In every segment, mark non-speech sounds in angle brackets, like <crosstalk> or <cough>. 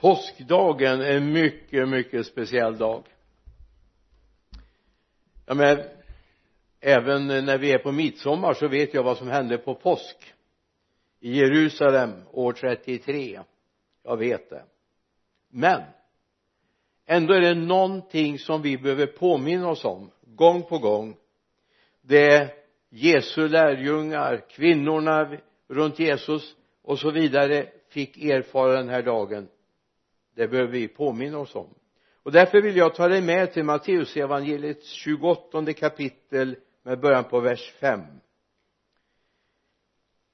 påskdagen är en mycket mycket speciell dag. Ja men även när vi är på midsommar så vet jag vad som hände på påsk. I Jerusalem år 33 jag vet det. Men ändå är det någonting som vi behöver påminna oss om gång på gång. Det är Jesu lärjungar, kvinnorna runt Jesus och så vidare fick erfara den här dagen det behöver vi påminna oss om. Och därför vill jag ta dig med till Matteusevangeliets 28 kapitel med början på vers 5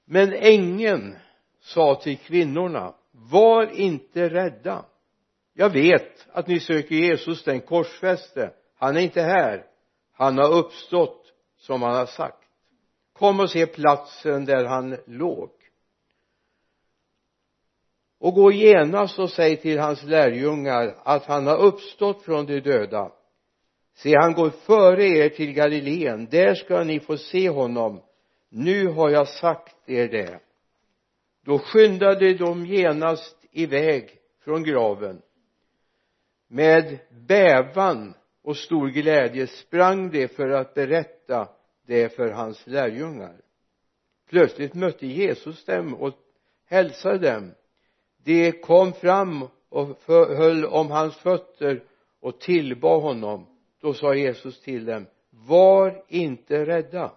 men ängeln sa till kvinnorna var inte rädda. Jag vet att ni söker Jesus den korsfäste. Han är inte här. Han har uppstått som han har sagt. Kom och se platsen där han låg och gå genast och säg till hans lärjungar att han har uppstått från de döda. Se han går före er till Galileen. Där ska ni få se honom. Nu har jag sagt er det. Då skyndade de genast iväg från graven. Med bävan och stor glädje sprang de för att berätta det för hans lärjungar. Plötsligt mötte Jesus dem och hälsade dem de kom fram och höll om hans fötter och tillbad honom. Då sa Jesus till dem var inte rädda.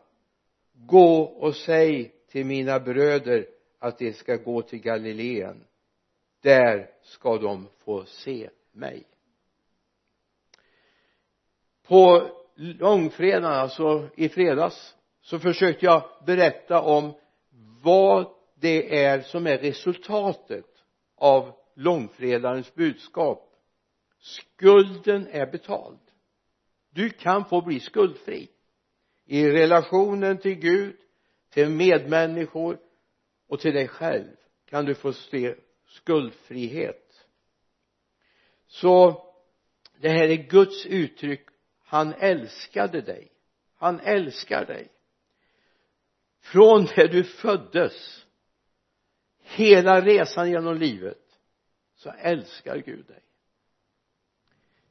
Gå och säg till mina bröder att de ska gå till Galileen. Där ska de få se mig. På långfredagen alltså i fredags så försökte jag berätta om vad det är som är resultatet av långfredagens budskap. Skulden är betald. Du kan få bli skuldfri. I relationen till Gud till medmänniskor och till dig själv kan du få se skuldfrihet. Så det här är Guds uttryck. Han älskade dig. Han älskar dig. Från det du föddes hela resan genom livet så älskar Gud dig.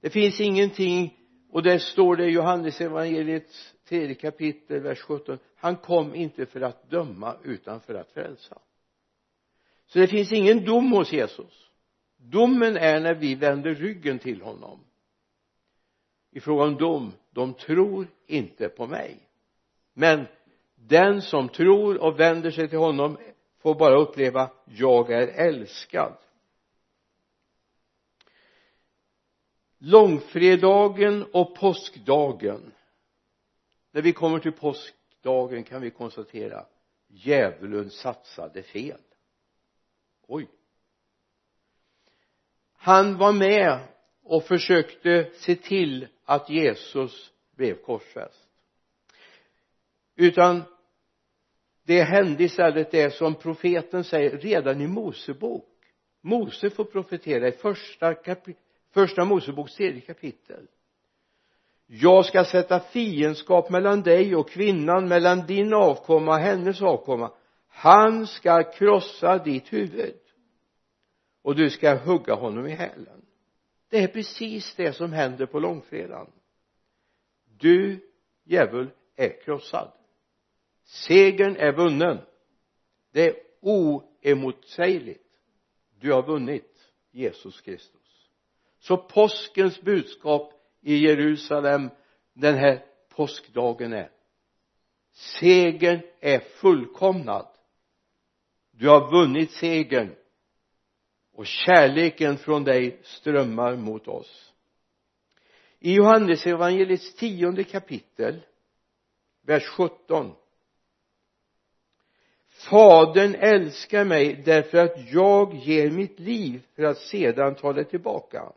Det finns ingenting och där står det i Johannesevangeliets tredje kapitel vers 17 han kom inte för att döma utan för att frälsa. Så det finns ingen dom hos Jesus. Domen är när vi vänder ryggen till honom. I fråga om dom de tror inte på mig. Men den som tror och vänder sig till honom får bara uppleva jag är älskad. Långfredagen och påskdagen. När vi kommer till påskdagen kan vi konstatera djävulen satsade fel. Oj. Han var med och försökte se till att Jesus blev korsfäst. Utan det hände istället det som profeten säger redan i Mosebok. Mose får profetera i första första Moseboks tredje kapitel. Jag ska sätta fiendskap mellan dig och kvinnan mellan din avkomma och hennes avkomma. Han ska krossa ditt huvud. Och du ska hugga honom i hälen. Det är precis det som händer på långfredagen. Du djävul är krossad segern är vunnen. Det är oemotsägligt. Du har vunnit Jesus Kristus. Så påskens budskap i Jerusalem den här påskdagen är segern är fullkomnad. Du har vunnit segern och kärleken från dig strömmar mot oss. I Johannesevangeliets tionde kapitel vers 17 fadern älskar mig därför att jag ger mitt liv för att sedan ta det tillbaka.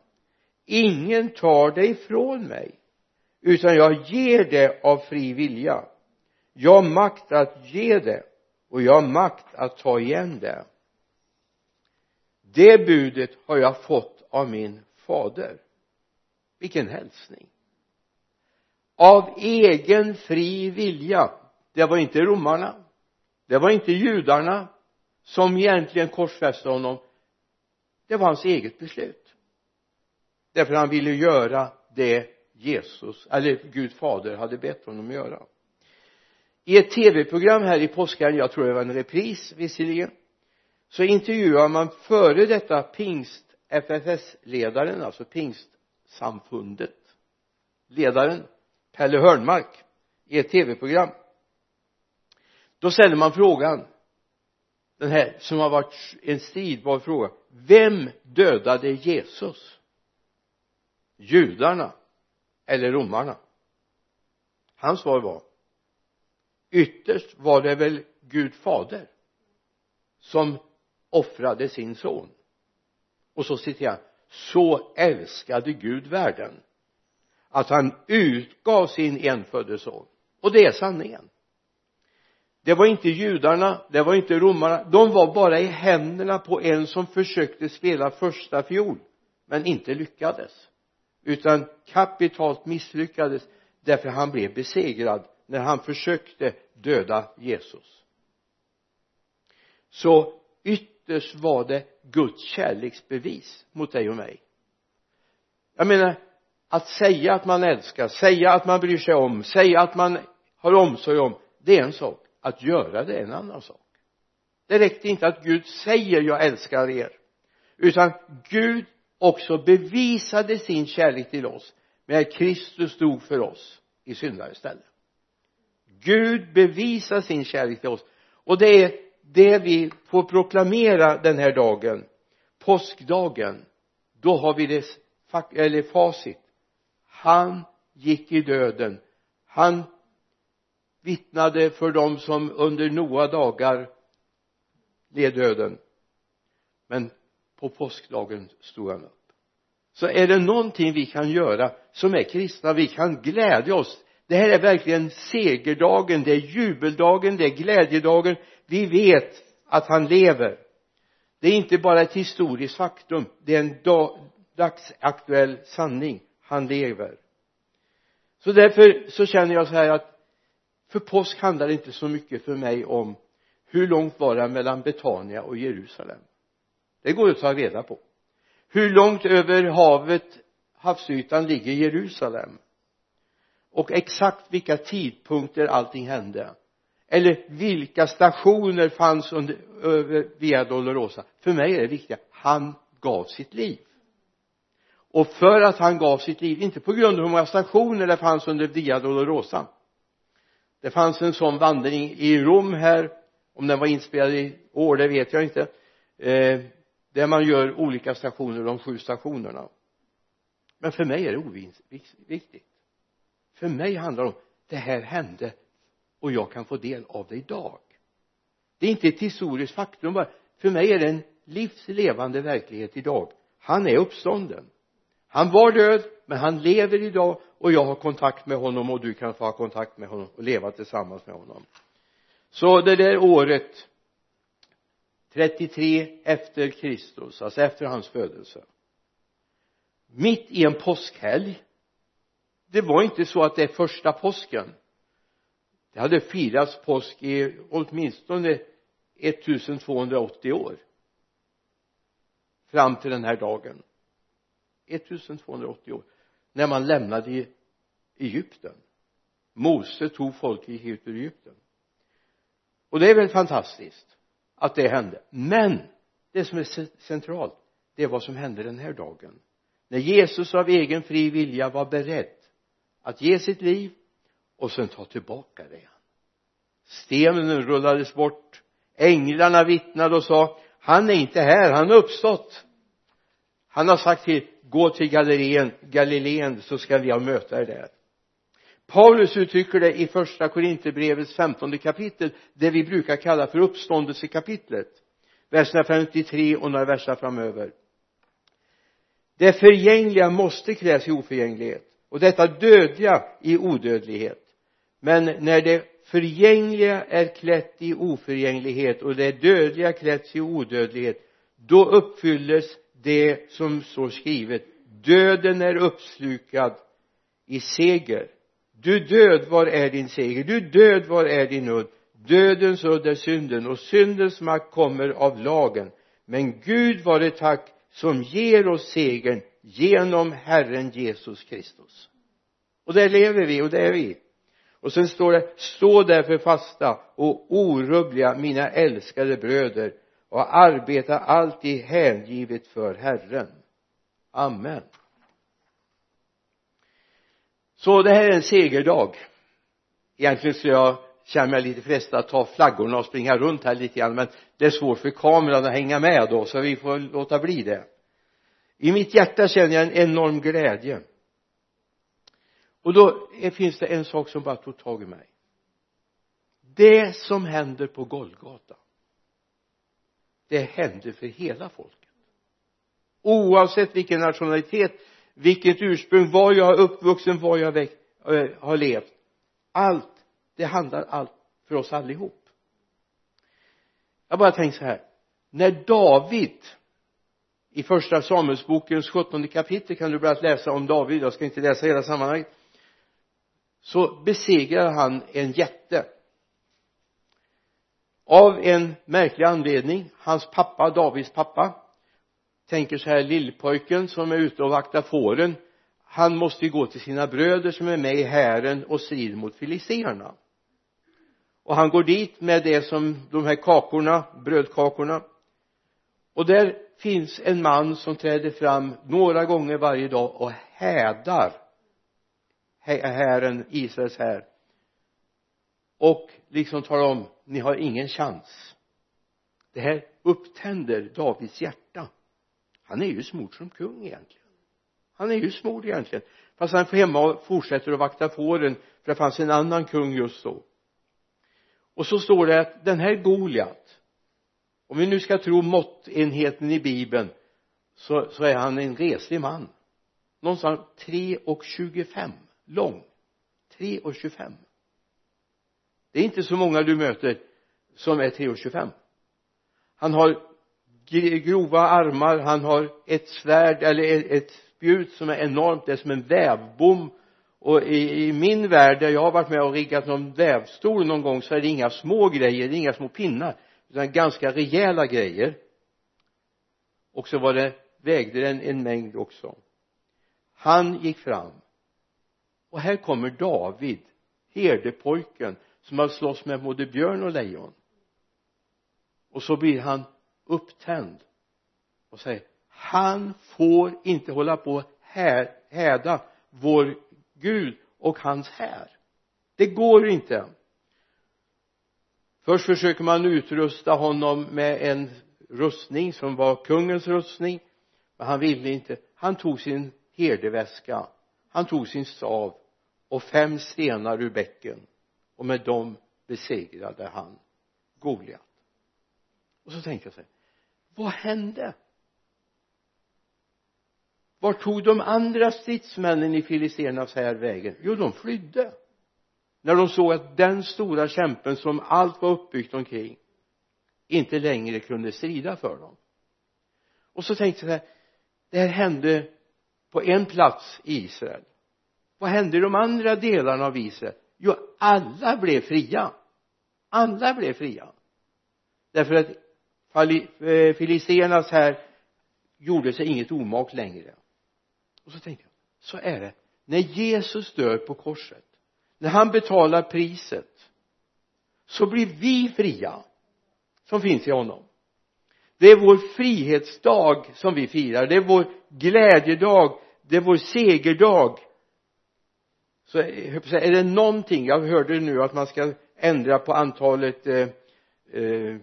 Ingen tar det ifrån mig utan jag ger det av fri vilja. Jag har makt att ge det och jag har makt att ta igen det. Det budet har jag fått av min fader. Vilken hälsning. Av egen fri vilja. Det var inte romarna det var inte judarna som egentligen korsfäste honom. Det var hans eget beslut. Därför han ville göra det Jesus eller Gud fader hade bett honom göra. I ett tv-program här i påskan jag tror det var en repris visserligen så intervjuar man före detta pingst FFS-ledaren alltså pingstsamfundet ledaren Pelle Hörnmark i ett tv-program då ställer man frågan den här som har varit en stridbar fråga vem dödade Jesus? Judarna eller romarna? Hans svar var ytterst var det väl Gud fader som offrade sin son. Och så citerar jag så älskade Gud världen att han utgav sin enfödde son. Och det är sanningen det var inte judarna det var inte romarna. De var bara i händerna på en som försökte spela första fiol men inte lyckades. Utan kapitalt misslyckades därför han blev besegrad när han försökte döda Jesus. Så ytterst var det Guds kärleksbevis mot dig och mig. Jag menar att säga att man älskar, säga att man bryr sig om, säga att man har omsorg om det är en sak att göra det är en annan sak. Det räckte inte att Gud säger jag älskar er. Utan Gud också bevisade sin kärlek till oss när Kristus dog för oss i syndares ställe. Gud bevisar sin kärlek till oss. Och det är det vi får proklamera den här dagen påskdagen. Då har vi det eller facit. Han gick i döden. Han vittnade för dem som under Noa dagar led döden. Men på påskdagen stod han upp. Så är det någonting vi kan göra som är kristna vi kan glädja oss. Det här är verkligen segerdagen det är jubeldagen det är glädjedagen. Vi vet att han lever. Det är inte bara ett historiskt faktum det är en dagsaktuell sanning. Han lever. Så därför så känner jag så här att för påsk handlar det inte så mycket för mig om hur långt var det mellan Betania och Jerusalem. Det går att ta reda på. Hur långt över havet havsytan ligger Jerusalem? Och exakt vilka tidpunkter allting hände? Eller vilka stationer fanns under över Via Dolorosa? För mig är det viktiga han gav sitt liv. Och för att han gav sitt liv inte på grund av hur många stationer det fanns under Via Dolorosa det fanns en sån vandring i Rom här. Om den var inspelad i år det vet jag inte. Eh, där man gör olika stationer de sju stationerna. Men för mig är det oviktigt. För mig handlar det om det här hände och jag kan få del av det idag. Det är inte ett historiskt faktum bara. För mig är det en livslevande verklighet idag. Han är uppstånden. Han var död men han lever idag och jag har kontakt med honom och du kan få ha kontakt med honom och leva tillsammans med honom. Så det där året 33 efter Kristus alltså efter hans födelse. Mitt i en påskhelg. Det var inte så att det är första påsken. Det hade firats påsk i åtminstone 1280 år. Fram till den här dagen. 1280 år när man lämnade e- Egypten. Mose tog folket ut ur Egypten. Och det är väl fantastiskt att det hände. Men det som är centralt det är vad som hände den här dagen. När Jesus av egen fri vilja var beredd att ge sitt liv och sen ta tillbaka det stenen rullades bort. Änglarna vittnade och sa han är inte här, han har uppstått. Han har sagt till gå till Galileen, Galileen så ska vi ha möta er där. Paulus uttrycker det i första Korinthierbrevets femtonde kapitel det vi brukar kalla för uppståndelsekapitlet. Verserna 53 och några verser framöver. Det förgängliga måste kläs i oförgänglighet och detta dödliga i odödlighet. Men när det förgängliga är klätt i oförgänglighet och det dödliga klätts i odödlighet då uppfylles det som står skrivet döden är uppslukad i seger. Du död var är din seger? Du död var är din udd? Dödens udd är synden och syndens makt kommer av lagen. Men Gud var det tack som ger oss segern genom Herren Jesus Kristus. Och där lever vi och det är vi. Och sen står det stå därför fasta och orubbliga mina älskade bröder och arbeta alltid hängivet för Herren. Amen. Så det här är en segerdag. Egentligen skulle jag känna mig lite frestad att ta flaggorna och springa runt här lite grann men det är svårt för kameran att hänga med då så vi får låta bli det. I mitt hjärta känner jag en enorm glädje. Och då finns det en sak som bara tog tag i mig. Det som händer på Golgata det händer för hela folket. Oavsett vilken nationalitet vilket ursprung var jag är uppvuxen var jag växt, äh, har levt. Allt det handlar allt för oss allihop. Jag bara tänker så här. När David i första Samuelsbokens sjuttonde kapitel kan du börja läsa om David. Jag ska inte läsa hela sammanhanget. Så besegrar han en jätte av en märklig anledning hans pappa Davids pappa tänker så här lillpojken som är ute och vaktar fåren han måste ju gå till sina bröder som är med i hären och strider mot filisterna. Och han går dit med det som de här kakorna brödkakorna. Och där finns en man som träder fram några gånger varje dag och hädar hären Israels här och liksom talar om ni har ingen chans. Det här upptänder Davids hjärta. Han är ju smord som kung egentligen. Han är ju smord egentligen. Fast han får hemma och fortsätter att vakta fåren för det fanns en annan kung just då. Och så står det att den här Goliat om vi nu ska tro måttenheten i bibeln så, så är han en reslig man. Någonstans 3 och 25 lång. 3 och 25 det är inte så många du möter som är 3 och 25 han har grova armar han har ett svärd eller ett spjut som är enormt det är som en vävbom. Och i, i min värld där jag har varit med och riggat någon vävstol någon gång så är det inga små grejer det är inga små pinnar utan ganska rejäla grejer. Och så var det vägde den en mängd också. Han gick fram. Och här kommer David herdepojken som har slåss med både björn och lejon. Och så blir han upptänd och säger han får inte hålla på här, häda vår Gud och hans här. Det går inte. Först försöker man utrusta honom med en rustning som var kungens rustning men han ville inte. Han tog sin herdeväska han tog sin stav och fem stenar ur bäcken och med dem besegrade han Goliat. Och så tänkte jag så här vad hände? Vart tog de andra stridsmännen i filisternas här vägen? Jo de flydde. När de såg att den stora kämpen som allt var uppbyggt omkring inte längre kunde strida för dem. Och så tänkte jag så här det här hände på en plats i Israel. Vad hände i de andra delarna av Israel? Jo alla blev fria. Alla blev fria. Därför att eh, filisternas här gjorde sig inget omak längre. Och så tänkte jag så är det. När Jesus dör på korset när han betalar priset så blir vi fria som finns i honom. Det är vår frihetsdag som vi firar. Det är vår glädjedag. Det är vår segerdag så är det någonting jag hörde nu att man ska ändra på antalet eh, eh,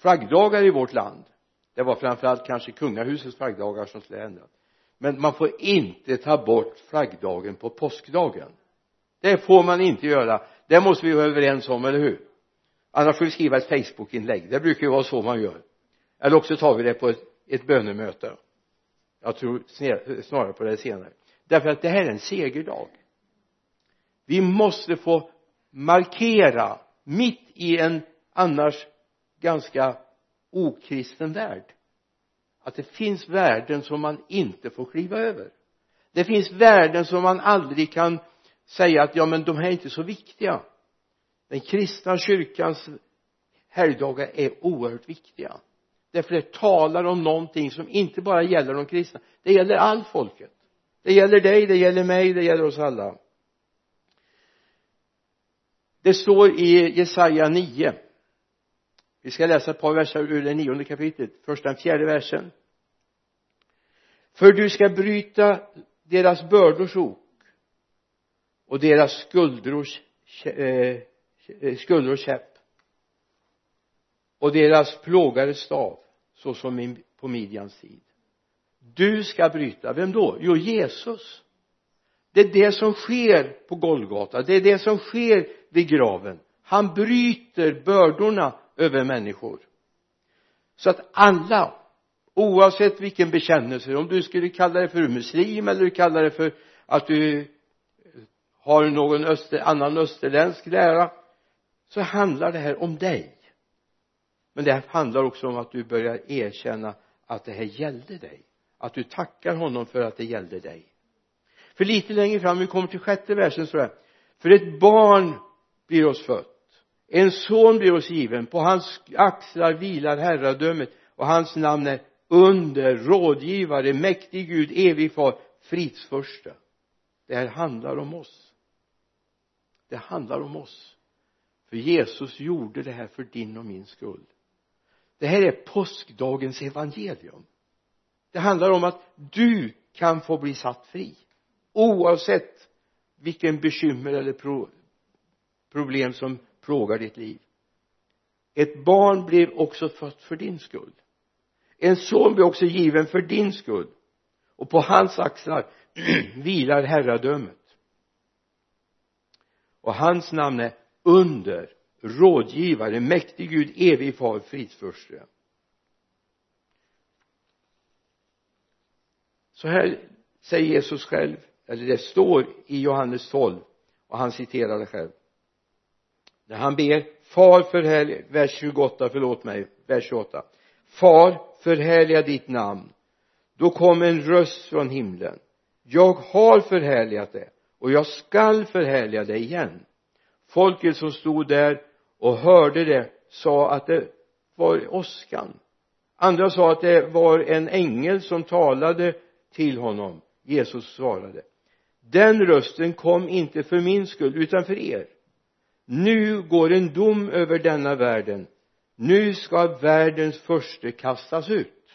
flaggdagar i vårt land. Det var framförallt kanske kungahusets flaggdagar som skulle ändras. Men man får inte ta bort flaggdagen på påskdagen. Det får man inte göra. Det måste vi vara överens om, eller hur? Annars får vi skriva ett facebookinlägg, det brukar ju vara så man gör. Eller också tar vi det på ett, ett bönemöte. Jag tror snarare på det senare. Därför att det här är en segerdag vi måste få markera mitt i en annars ganska okristen värld att det finns värden som man inte får kliva över. Det finns värden som man aldrig kan säga att ja men de här är inte så viktiga. Den kristna kyrkans helgdagar är oerhört viktiga. Därför det talar om någonting som inte bara gäller de kristna. Det gäller all folket. Det gäller dig, det gäller mig, det gäller oss alla det står i Jesaja 9 vi ska läsa ett par verser ur det nionde kapitlet. Första den fjärde versen. För du ska bryta deras bördors ok och deras skuldrors eh, skuldrors käpp och deras plågares stav såsom på Midjans tid. Du ska bryta, vem då? jo Jesus. Det är det som sker på Golgata. Det är det som sker vid graven. Han bryter bördorna över människor. Så att alla oavsett vilken bekännelse om du skulle kalla dig för muslim eller du kallar dig för att du har någon öster, annan österländsk lära så handlar det här om dig. Men det handlar också om att du börjar erkänna att det här gällde dig. Att du tackar honom för att det gällde dig. För lite längre fram, vi kommer till sjätte versen så här. För ett barn blir oss fött. En son blir oss given. På hans axlar vilar herradömet och hans namn är under, rådgivare, mäktig Gud, evig far, fridsförste det här handlar om oss. Det handlar om oss. För Jesus gjorde det här för din och min skull. Det här är påskdagens evangelium. Det handlar om att du kan få bli satt fri oavsett vilken bekymmer eller problem som plågar ditt liv. Ett barn blev också fött för din skull. En son blev också given för din skull. Och på hans axlar <clears throat> vilar herradömet. Och hans namn är under rådgivare mäktig Gud evig far fridsförste. Så här säger Jesus själv eller det står i Johannes 12 och han citerar det själv när han ber far förhärliga vers 28 förlåt mig vers 28 far förhärliga ditt namn. Då kom en röst från himlen. Jag har förhärligat det och jag skall förhärliga det igen. Folket som stod där och hörde det sa att det var åskan. Andra sa att det var en ängel som talade till honom. Jesus svarade den rösten kom inte för min skull utan för er nu går en dom över denna världen. Nu ska världens förste kastas ut.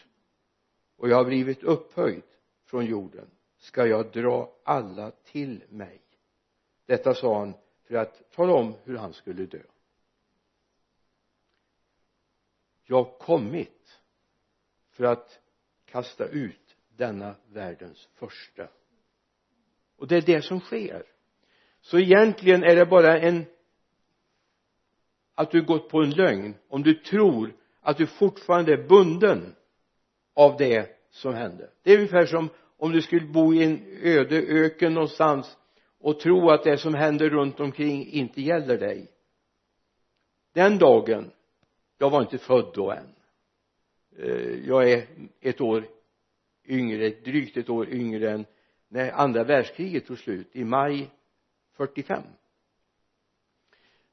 Och jag har blivit upphöjd från jorden. Ska jag dra alla till mig? Detta sa han för att tala om hur han skulle dö. Jag har kommit för att kasta ut denna världens första. Och det är det som sker. Så egentligen är det bara en att du gått på en lögn om du tror att du fortfarande är bunden av det som hände. Det är ungefär som om du skulle bo i en öde öken någonstans och tro att det som händer runt omkring inte gäller dig. Den dagen jag var inte född då än. Eh, jag är ett år yngre, drygt ett år yngre än när andra världskriget tog slut i maj 45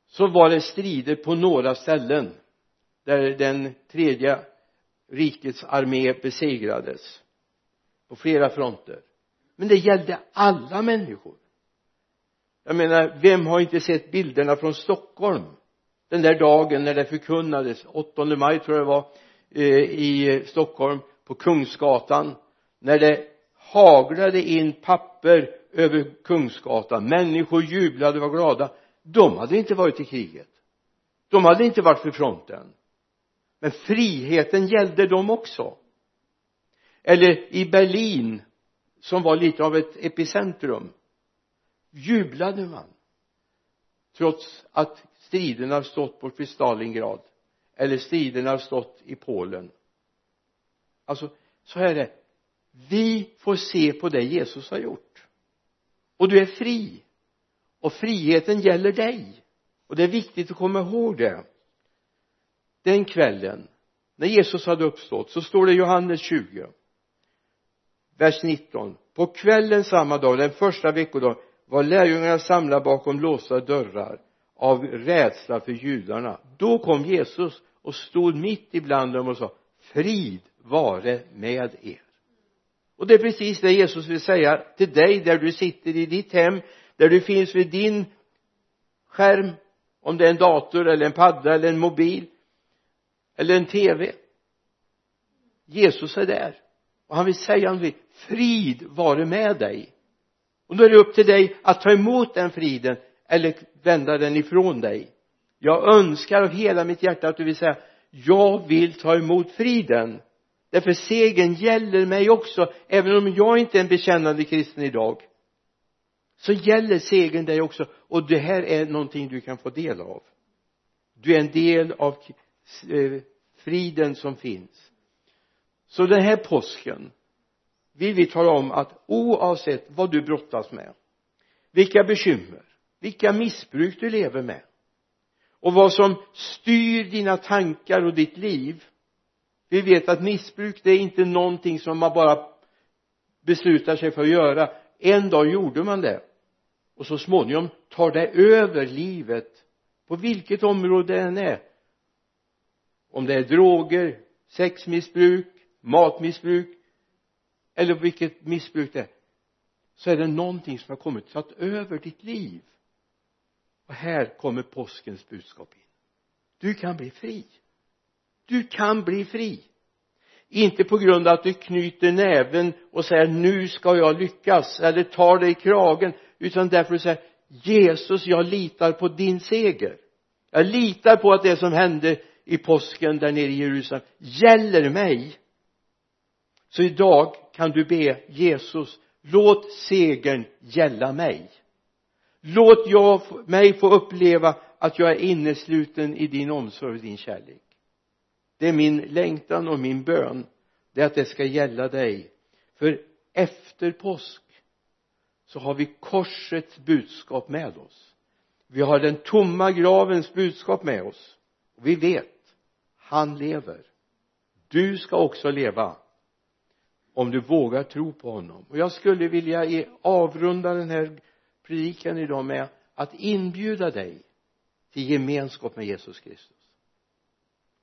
så var det strider på några ställen där den tredje rikets armé besegrades på flera fronter. Men det gällde alla människor. Jag menar vem har inte sett bilderna från Stockholm den där dagen när det förkunnades? 8 maj tror jag det var eh, i Stockholm på Kungsgatan när det haglade in papper över Kungsgatan. Människor jublade och var glada de hade inte varit i kriget. De hade inte varit vid fronten. Men friheten gällde dem också. Eller i Berlin som var lite av ett epicentrum jublade man trots att striderna stått bort vid Stalingrad eller striderna stått i Polen. Alltså så här är det. Vi får se på det Jesus har gjort. Och du är fri och friheten gäller dig. Och det är viktigt att komma ihåg det. Den kvällen när Jesus hade uppstått så står det i Johannes 20 vers 19 på kvällen samma dag den första veckodagen var lärjungarna samlade bakom låsta dörrar av rädsla för judarna. Då kom Jesus och stod mitt ibland dem och sa frid vare med er. Och det är precis det Jesus vill säga till dig där du sitter i ditt hem där du finns vid din skärm om det är en dator eller en padda eller en mobil eller en tv Jesus är där. Och han vill säga till dig frid vare med dig. Och då är det upp till dig att ta emot den friden eller vända den ifrån dig. Jag önskar av hela mitt hjärta att du vill säga jag vill ta emot friden. Därför segern gäller mig också även om jag inte är en bekännande kristen idag så gäller segern dig också. Och det här är någonting du kan få del av. Du är en del av eh, friden som finns. Så den här påsken vill vi tala om att oavsett vad du brottas med vilka bekymmer vilka missbruk du lever med och vad som styr dina tankar och ditt liv vi vet att missbruk det är inte någonting som man bara beslutar sig för att göra. En dag gjorde man det och så småningom tar det över livet på vilket område det än är. Om det är droger sexmissbruk matmissbruk eller vilket missbruk det är så är det någonting som har kommit och tagit över ditt liv. Och här kommer påskens budskap in. Du kan bli fri. Du kan bli fri. Inte på grund av att du knyter näven och säger nu ska jag lyckas eller tar dig i kragen utan därför att du säger Jesus jag litar på din seger. Jag litar på att det som hände i påsken där nere i Jerusalem gäller mig. Så idag kan du be Jesus låt segern gälla mig. Låt jag, mig få uppleva att jag är innesluten i din omsorg och din kärlek. Det är min längtan och min bön det är att det ska gälla dig. För efter påsk så har vi korsets budskap med oss. Vi har den tomma gravens budskap med oss. Och vi vet han lever. Du ska också leva om du vågar tro på honom. Och jag skulle vilja avrunda den här predikan idag med att inbjuda dig till gemenskap med Jesus Kristus.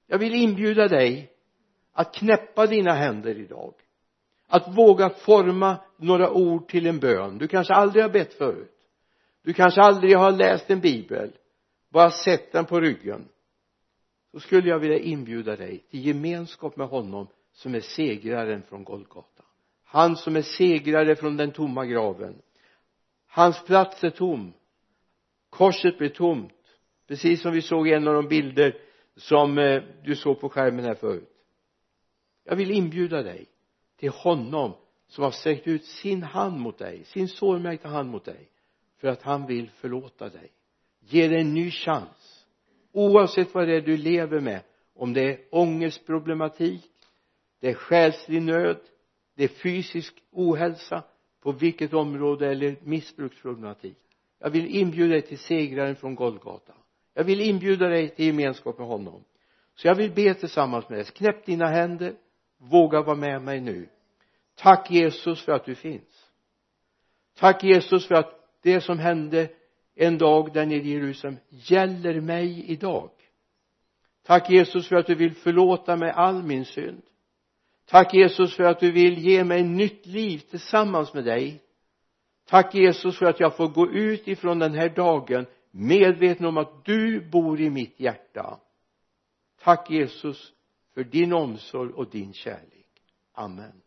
Jag vill inbjuda dig att knäppa dina händer idag att våga forma några ord till en bön. Du kanske aldrig har bett förut. Du kanske aldrig har läst en bibel. Bara sett den på ryggen. Så skulle jag vilja inbjuda dig till gemenskap med honom som är segraren från Golgata. Han som är segrare från den tomma graven. Hans plats är tom. Korset blir tomt. Precis som vi såg i en av de bilder som eh, du såg på skärmen här förut. Jag vill inbjuda dig till honom som har sträckt ut sin hand mot dig sin sårmärkta hand mot dig för att han vill förlåta dig. Ge dig en ny chans. Oavsett vad det är du lever med om det är ångestproblematik det är själslig nöd det är fysisk ohälsa på vilket område eller missbruksproblematik. Jag vill inbjuda dig till segraren från Golgata. Jag vill inbjuda dig till gemenskap med honom. Så jag vill be tillsammans med dig. Knäpp dina händer våga vara med mig nu. Tack Jesus för att du finns. Tack Jesus för att det som hände en dag där nere i Jerusalem gäller mig idag. Tack Jesus för att du vill förlåta mig all min synd. Tack Jesus för att du vill ge mig nytt liv tillsammans med dig. Tack Jesus för att jag får gå ut ifrån den här dagen medveten om att du bor i mitt hjärta. Tack Jesus för din omsorg och din kärlek. Amen.